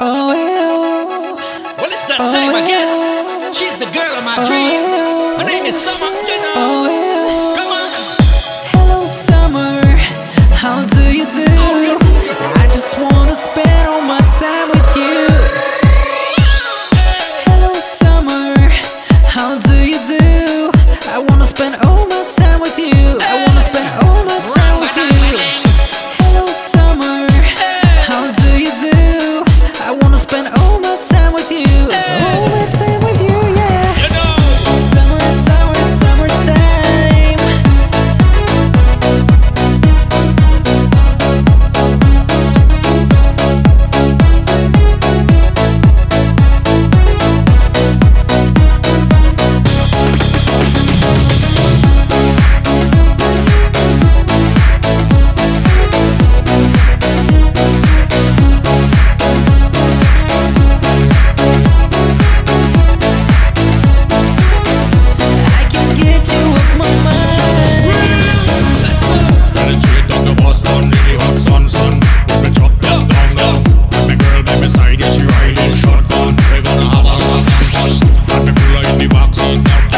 Oh, yeah. Well, it's that time again. She's the girl of my dreams.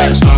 Let's go.